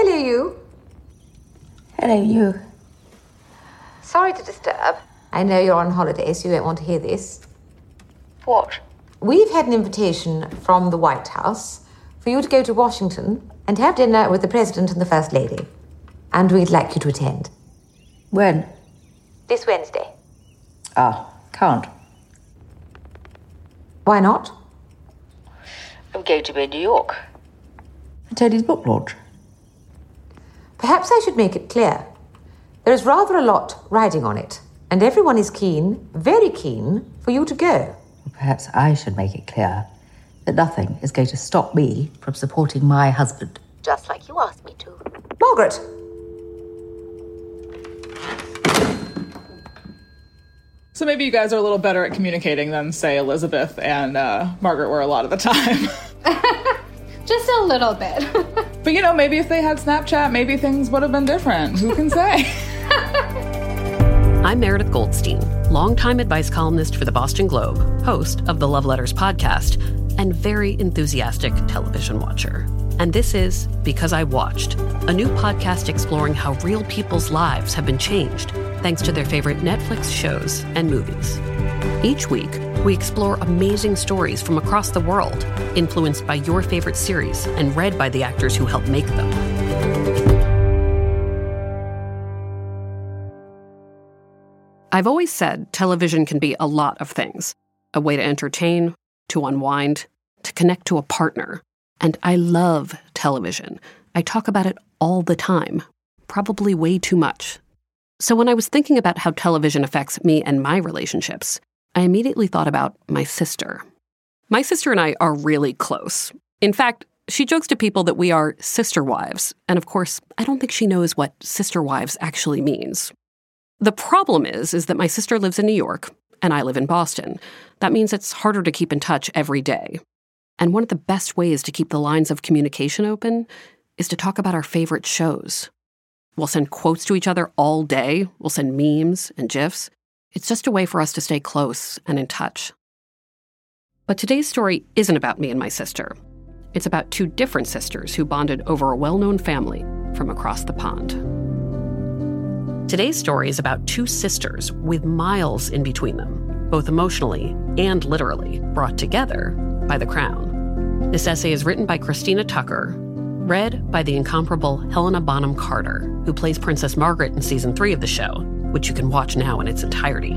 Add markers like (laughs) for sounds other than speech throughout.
Hello, you. Hello, you. Sorry to disturb. I know you're on holiday, so you won't want to hear this. What? We've had an invitation from the White House for you to go to Washington and have dinner with the President and the First Lady. And we'd like you to attend. When? This Wednesday. Ah, can't. Why not? I'm going to be in New York. For Tony's book launch. Perhaps I should make it clear. There is rather a lot riding on it, and everyone is keen, very keen, for you to go. Perhaps I should make it clear that nothing is going to stop me from supporting my husband. Just like you asked me to. Margaret! So maybe you guys are a little better at communicating than, say, Elizabeth and uh, Margaret were a lot of the time. (laughs) Just a little bit. (laughs) but you know, maybe if they had Snapchat, maybe things would have been different. Who can say? (laughs) I'm Meredith Goldstein, longtime advice columnist for the Boston Globe, host of the Love Letters podcast, and very enthusiastic television watcher. And this is Because I Watched, a new podcast exploring how real people's lives have been changed thanks to their favorite Netflix shows and movies. Each week, we explore amazing stories from across the world, influenced by your favorite series and read by the actors who helped make them. I've always said television can be a lot of things a way to entertain, to unwind, to connect to a partner. And I love television. I talk about it all the time, probably way too much. So when I was thinking about how television affects me and my relationships, I immediately thought about my sister. My sister and I are really close. In fact, she jokes to people that we are sister wives, and of course, I don't think she knows what sister wives actually means. The problem is is that my sister lives in New York and I live in Boston. That means it's harder to keep in touch every day. And one of the best ways to keep the lines of communication open is to talk about our favorite shows. We'll send quotes to each other all day, we'll send memes and GIFs. It's just a way for us to stay close and in touch. But today's story isn't about me and my sister. It's about two different sisters who bonded over a well known family from across the pond. Today's story is about two sisters with miles in between them, both emotionally and literally, brought together by the crown. This essay is written by Christina Tucker, read by the incomparable Helena Bonham Carter, who plays Princess Margaret in season three of the show, which you can watch now in its entirety.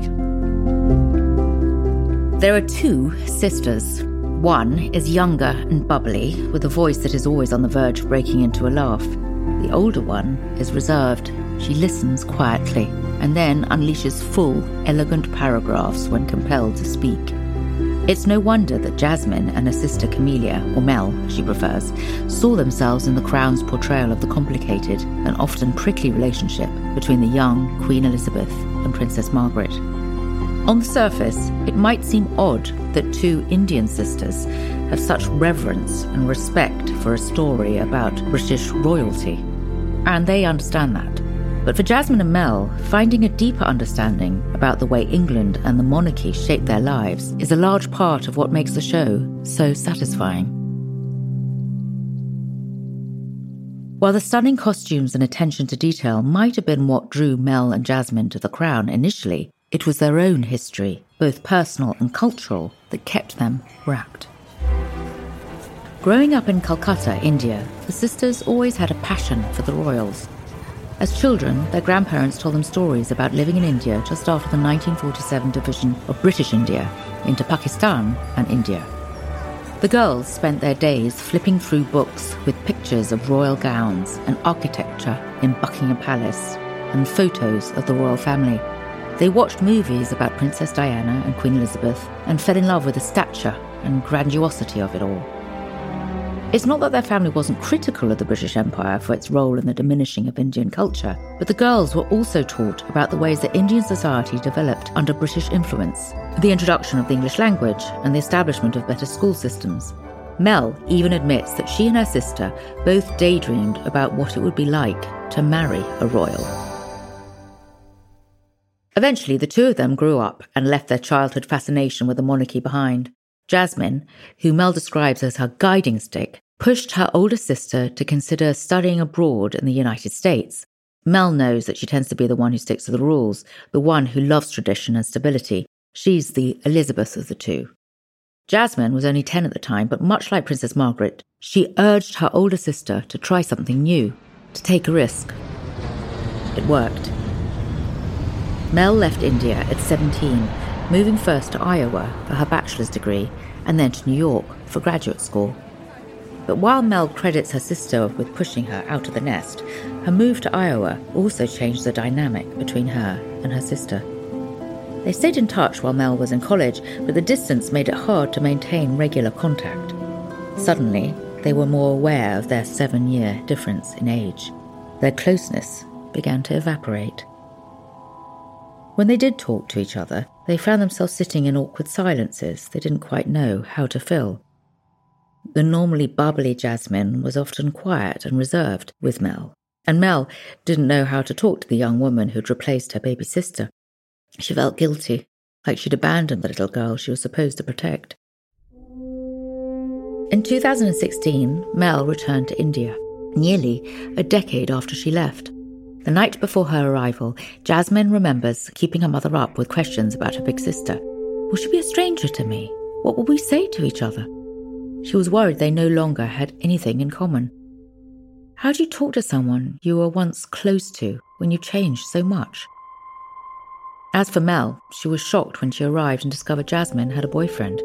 There are two sisters. One is younger and bubbly, with a voice that is always on the verge of breaking into a laugh. The older one is reserved. She listens quietly and then unleashes full, elegant paragraphs when compelled to speak. It's no wonder that Jasmine and her sister Camelia, or Mel, she prefers, saw themselves in the Crown's portrayal of the complicated and often prickly relationship between the young Queen Elizabeth and Princess Margaret. On the surface, it might seem odd that two Indian sisters have such reverence and respect for a story about British royalty. And they understand that. But for Jasmine and Mel, finding a deeper understanding about the way England and the monarchy shape their lives is a large part of what makes the show so satisfying. While the stunning costumes and attention to detail might have been what drew Mel and Jasmine to the crown initially, it was their own history, both personal and cultural, that kept them rapt. Growing up in Calcutta, India, the sisters always had a passion for the royals. As children, their grandparents told them stories about living in India just after the 1947 division of British India into Pakistan and India. The girls spent their days flipping through books with pictures of royal gowns and architecture in Buckingham Palace and photos of the royal family. They watched movies about Princess Diana and Queen Elizabeth and fell in love with the stature and grandiosity of it all. It's not that their family wasn't critical of the British Empire for its role in the diminishing of Indian culture, but the girls were also taught about the ways that Indian society developed under British influence, the introduction of the English language, and the establishment of better school systems. Mel even admits that she and her sister both daydreamed about what it would be like to marry a royal. Eventually, the two of them grew up and left their childhood fascination with the monarchy behind. Jasmine, who Mel describes as her guiding stick, pushed her older sister to consider studying abroad in the United States. Mel knows that she tends to be the one who sticks to the rules, the one who loves tradition and stability. She's the Elizabeth of the two. Jasmine was only 10 at the time, but much like Princess Margaret, she urged her older sister to try something new, to take a risk. It worked. Mel left India at 17, moving first to Iowa for her bachelor's degree and then to New York for graduate school. But while Mel credits her sister with pushing her out of the nest, her move to Iowa also changed the dynamic between her and her sister. They stayed in touch while Mel was in college, but the distance made it hard to maintain regular contact. Suddenly, they were more aware of their seven year difference in age. Their closeness began to evaporate. When they did talk to each other, they found themselves sitting in awkward silences they didn't quite know how to fill. The normally bubbly Jasmine was often quiet and reserved with Mel, and Mel didn't know how to talk to the young woman who'd replaced her baby sister. She felt guilty, like she'd abandoned the little girl she was supposed to protect. In 2016, Mel returned to India, nearly a decade after she left. The night before her arrival, Jasmine remembers keeping her mother up with questions about her big sister. Will she be a stranger to me? What will we say to each other? She was worried they no longer had anything in common. How do you talk to someone you were once close to when you change so much? As for Mel, she was shocked when she arrived and discovered Jasmine had a boyfriend.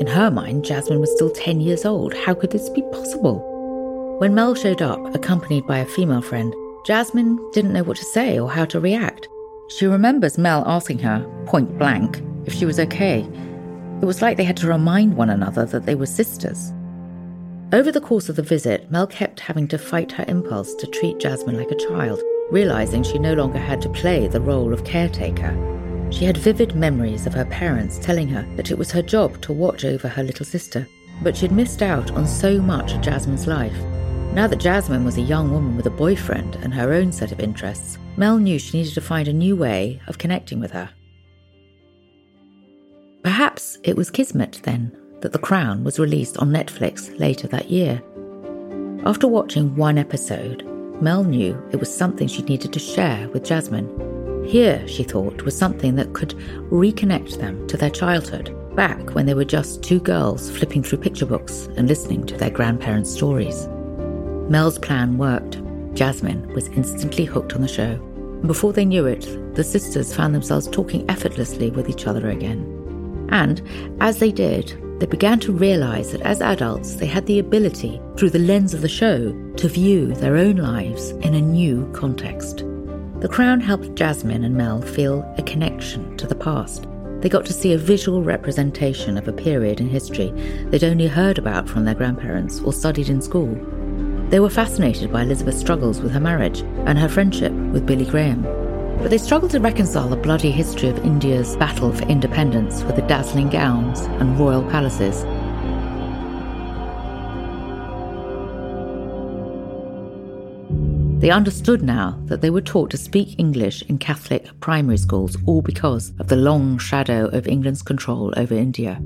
In her mind, Jasmine was still 10 years old. How could this be possible? When Mel showed up, accompanied by a female friend, Jasmine didn't know what to say or how to react. She remembers Mel asking her, point blank, if she was okay. It was like they had to remind one another that they were sisters. Over the course of the visit, Mel kept having to fight her impulse to treat Jasmine like a child, realizing she no longer had to play the role of caretaker. She had vivid memories of her parents telling her that it was her job to watch over her little sister, but she'd missed out on so much of Jasmine's life. Now that Jasmine was a young woman with a boyfriend and her own set of interests, Mel knew she needed to find a new way of connecting with her. Perhaps it was Kismet then that The Crown was released on Netflix later that year. After watching one episode, Mel knew it was something she needed to share with Jasmine. Here, she thought, was something that could reconnect them to their childhood, back when they were just two girls flipping through picture books and listening to their grandparents' stories. Mel's plan worked. Jasmine was instantly hooked on the show. And before they knew it, the sisters found themselves talking effortlessly with each other again. And as they did, they began to realize that as adults, they had the ability, through the lens of the show, to view their own lives in a new context. The Crown helped Jasmine and Mel feel a connection to the past. They got to see a visual representation of a period in history they'd only heard about from their grandparents or studied in school. They were fascinated by Elizabeth's struggles with her marriage and her friendship with Billy Graham, but they struggled to reconcile the bloody history of India's battle for independence with the dazzling gowns and royal palaces. They understood now that they were taught to speak English in Catholic primary schools all because of the long shadow of England's control over India.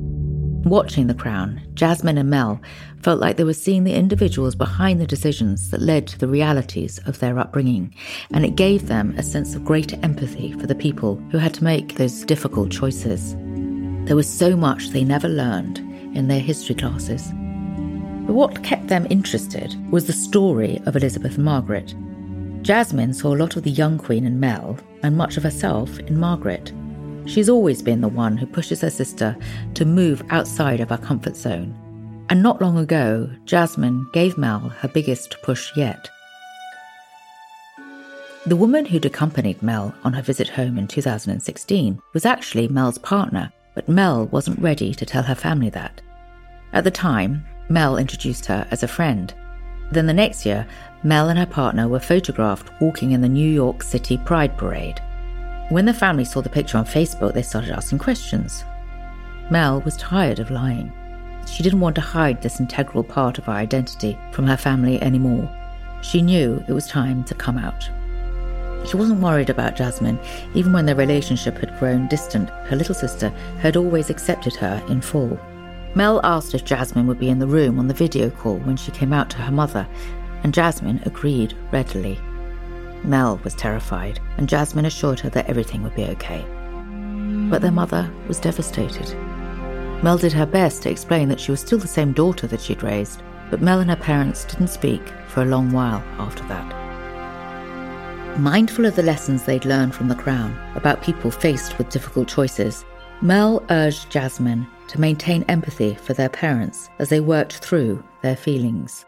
Watching The Crown, Jasmine and Mel felt like they were seeing the individuals behind the decisions that led to the realities of their upbringing, and it gave them a sense of greater empathy for the people who had to make those difficult choices. There was so much they never learned in their history classes. But what kept them interested was the story of Elizabeth and Margaret. Jasmine saw a lot of the young queen in Mel and much of herself in Margaret. She's always been the one who pushes her sister to move outside of her comfort zone. And not long ago, Jasmine gave Mel her biggest push yet. The woman who'd accompanied Mel on her visit home in 2016 was actually Mel's partner, but Mel wasn't ready to tell her family that. At the time, Mel introduced her as a friend. Then the next year, Mel and her partner were photographed walking in the New York City Pride Parade. When the family saw the picture on Facebook, they started asking questions. Mel was tired of lying. She didn't want to hide this integral part of her identity from her family anymore. She knew it was time to come out. She wasn't worried about Jasmine. Even when their relationship had grown distant, her little sister had always accepted her in full. Mel asked if Jasmine would be in the room on the video call when she came out to her mother, and Jasmine agreed readily. Mel was terrified, and Jasmine assured her that everything would be okay. But their mother was devastated. Mel did her best to explain that she was still the same daughter that she'd raised, but Mel and her parents didn't speak for a long while after that. Mindful of the lessons they'd learned from The Crown about people faced with difficult choices, Mel urged Jasmine to maintain empathy for their parents as they worked through their feelings.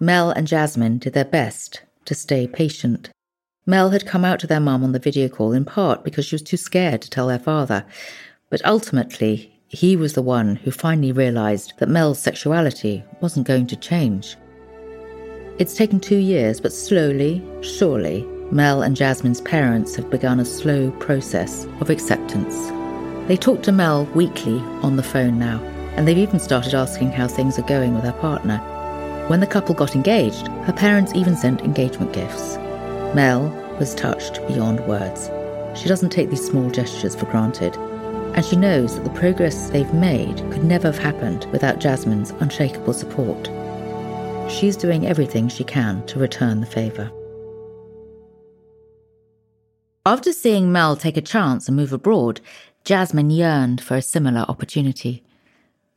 Mel and Jasmine did their best to stay patient. Mel had come out to their mum on the video call in part because she was too scared to tell their father, but ultimately, he was the one who finally realised that Mel's sexuality wasn't going to change. It's taken two years, but slowly, surely, Mel and Jasmine's parents have begun a slow process of acceptance. They talk to Mel weekly on the phone now, and they've even started asking how things are going with her partner. When the couple got engaged, her parents even sent engagement gifts. Mel was touched beyond words. She doesn't take these small gestures for granted, and she knows that the progress they've made could never have happened without Jasmine's unshakable support. She's doing everything she can to return the favour. After seeing Mel take a chance and move abroad, Jasmine yearned for a similar opportunity.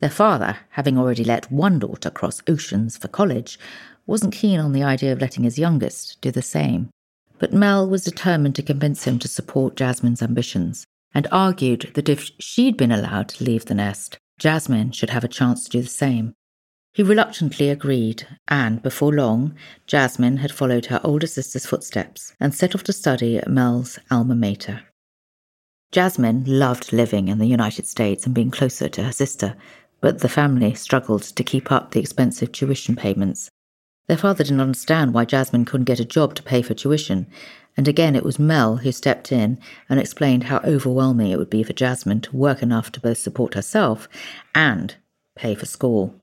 Their father, having already let one daughter cross oceans for college, wasn't keen on the idea of letting his youngest do the same. But Mel was determined to convince him to support Jasmine's ambitions and argued that if she'd been allowed to leave the nest, Jasmine should have a chance to do the same. He reluctantly agreed, and before long, Jasmine had followed her older sister's footsteps and set off to study at Mel's alma mater. Jasmine loved living in the United States and being closer to her sister, but the family struggled to keep up the expensive tuition payments. Their father didn't understand why Jasmine couldn't get a job to pay for tuition, and again it was Mel who stepped in and explained how overwhelming it would be for Jasmine to work enough to both support herself and pay for school.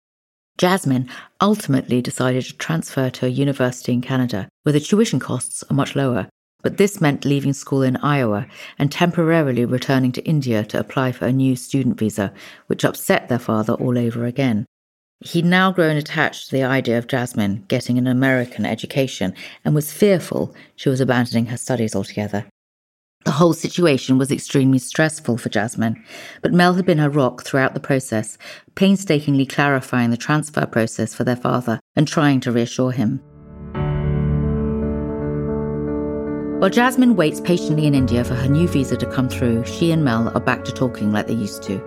Jasmine ultimately decided to transfer to a university in Canada, where the tuition costs are much lower. But this meant leaving school in Iowa and temporarily returning to India to apply for a new student visa, which upset their father all over again. He'd now grown attached to the idea of Jasmine getting an American education and was fearful she was abandoning her studies altogether. The whole situation was extremely stressful for Jasmine, but Mel had been her rock throughout the process, painstakingly clarifying the transfer process for their father and trying to reassure him. While Jasmine waits patiently in India for her new visa to come through, she and Mel are back to talking like they used to.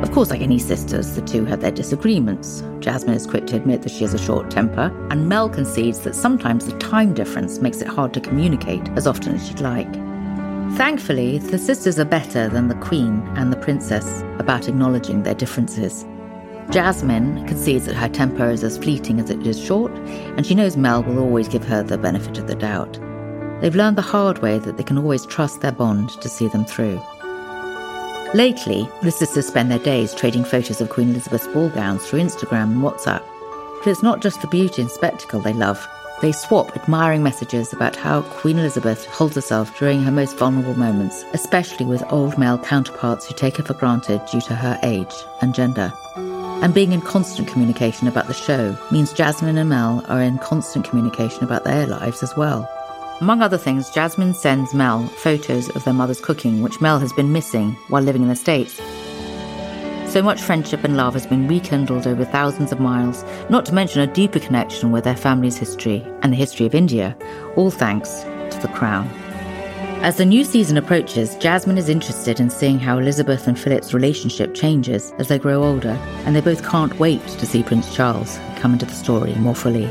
Of course, like any sisters, the two have their disagreements. Jasmine is quick to admit that she has a short temper, and Mel concedes that sometimes the time difference makes it hard to communicate as often as she'd like. Thankfully, the sisters are better than the Queen and the Princess about acknowledging their differences. Jasmine concedes that her temper is as fleeting as it is short, and she knows Mel will always give her the benefit of the doubt. They've learned the hard way that they can always trust their bond to see them through. Lately, the sisters spend their days trading photos of Queen Elizabeth's ball gowns through Instagram and WhatsApp. But it's not just the beauty and spectacle they love, they swap admiring messages about how Queen Elizabeth holds herself during her most vulnerable moments, especially with old male counterparts who take her for granted due to her age and gender. And being in constant communication about the show means Jasmine and Mel are in constant communication about their lives as well. Among other things, Jasmine sends Mel photos of their mother's cooking, which Mel has been missing while living in the States. So much friendship and love has been rekindled over thousands of miles, not to mention a deeper connection with their family's history and the history of India, all thanks to the Crown. As the new season approaches, Jasmine is interested in seeing how Elizabeth and Philip's relationship changes as they grow older, and they both can't wait to see Prince Charles come into the story more fully.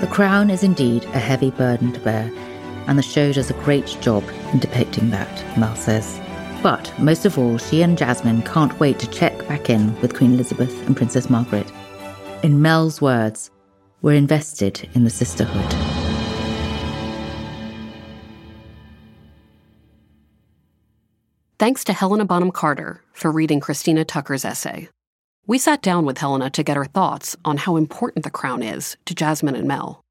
The Crown is indeed a heavy burden to bear, and the show does a great job in depicting that, Mel says. But most of all, she and Jasmine can't wait to check back in with Queen Elizabeth and Princess Margaret. In Mel's words, we're invested in the sisterhood. Thanks to Helena Bonham Carter for reading Christina Tucker's essay. We sat down with Helena to get her thoughts on how important the crown is to Jasmine and Mel.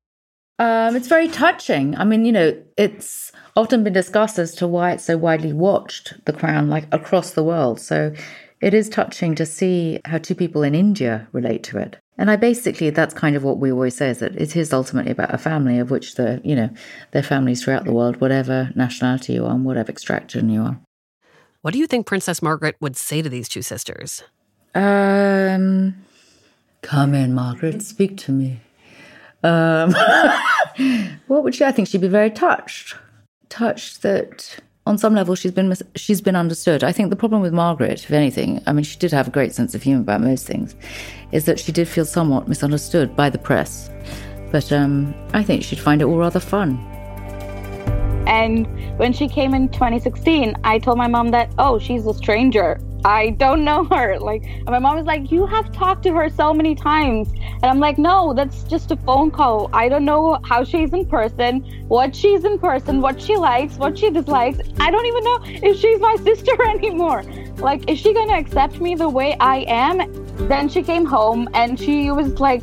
Um, it's very touching. I mean, you know, it's often been discussed as to why it's so widely watched, The Crown, like across the world. So, it is touching to see how two people in India relate to it. And I basically, that's kind of what we always say is that it is ultimately about a family of which the, you know, their families throughout the world, whatever nationality you are, and whatever extraction you are. What do you think Princess Margaret would say to these two sisters? Um, come in, Margaret, speak to me. Um, (laughs) what would she? I think she'd be very touched, touched that on some level she's been mis- she's been understood. I think the problem with Margaret, if anything, I mean, she did have a great sense of humour about most things, is that she did feel somewhat misunderstood by the press. But um, I think she'd find it all rather fun. And when she came in 2016, I told my mom that, oh, she's a stranger. I don't know (laughs) her. Like, my mom was like, You have talked to her so many times. And I'm like, No, that's just a phone call. I don't know how she's in person, what she's in person, what she likes, what she dislikes. I don't even know if she's my (laughs) sister anymore. Like, is she going to accept me the way I am? Then she came home and she was like,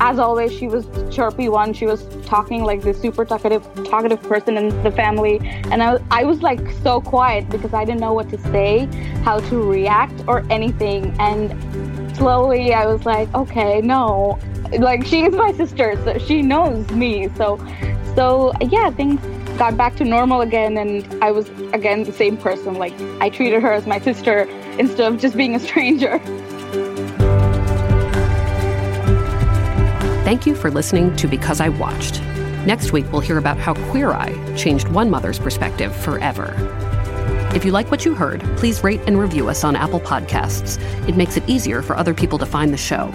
as always, she was chirpy one. She was talking like this super talkative, talkative person in the family, and I, I was like so quiet because I didn't know what to say, how to react, or anything. And slowly, I was like, okay, no, like she is my sister, so she knows me. So, so yeah, things got back to normal again, and I was again the same person. Like I treated her as my sister instead of just being a (laughs) stranger. Thank you for listening to Because I Watched. Next week, we'll hear about how Queer Eye changed one mother's perspective forever. If you like what you heard, please rate and review us on Apple Podcasts. It makes it easier for other people to find the show.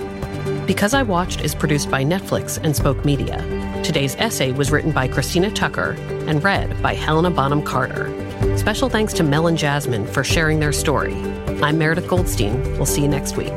Because I Watched is produced by Netflix and Spoke Media. Today's essay was written by Christina Tucker and read by Helena Bonham Carter. Special thanks to Mel and Jasmine for sharing their story. I'm Meredith Goldstein. We'll see you next week.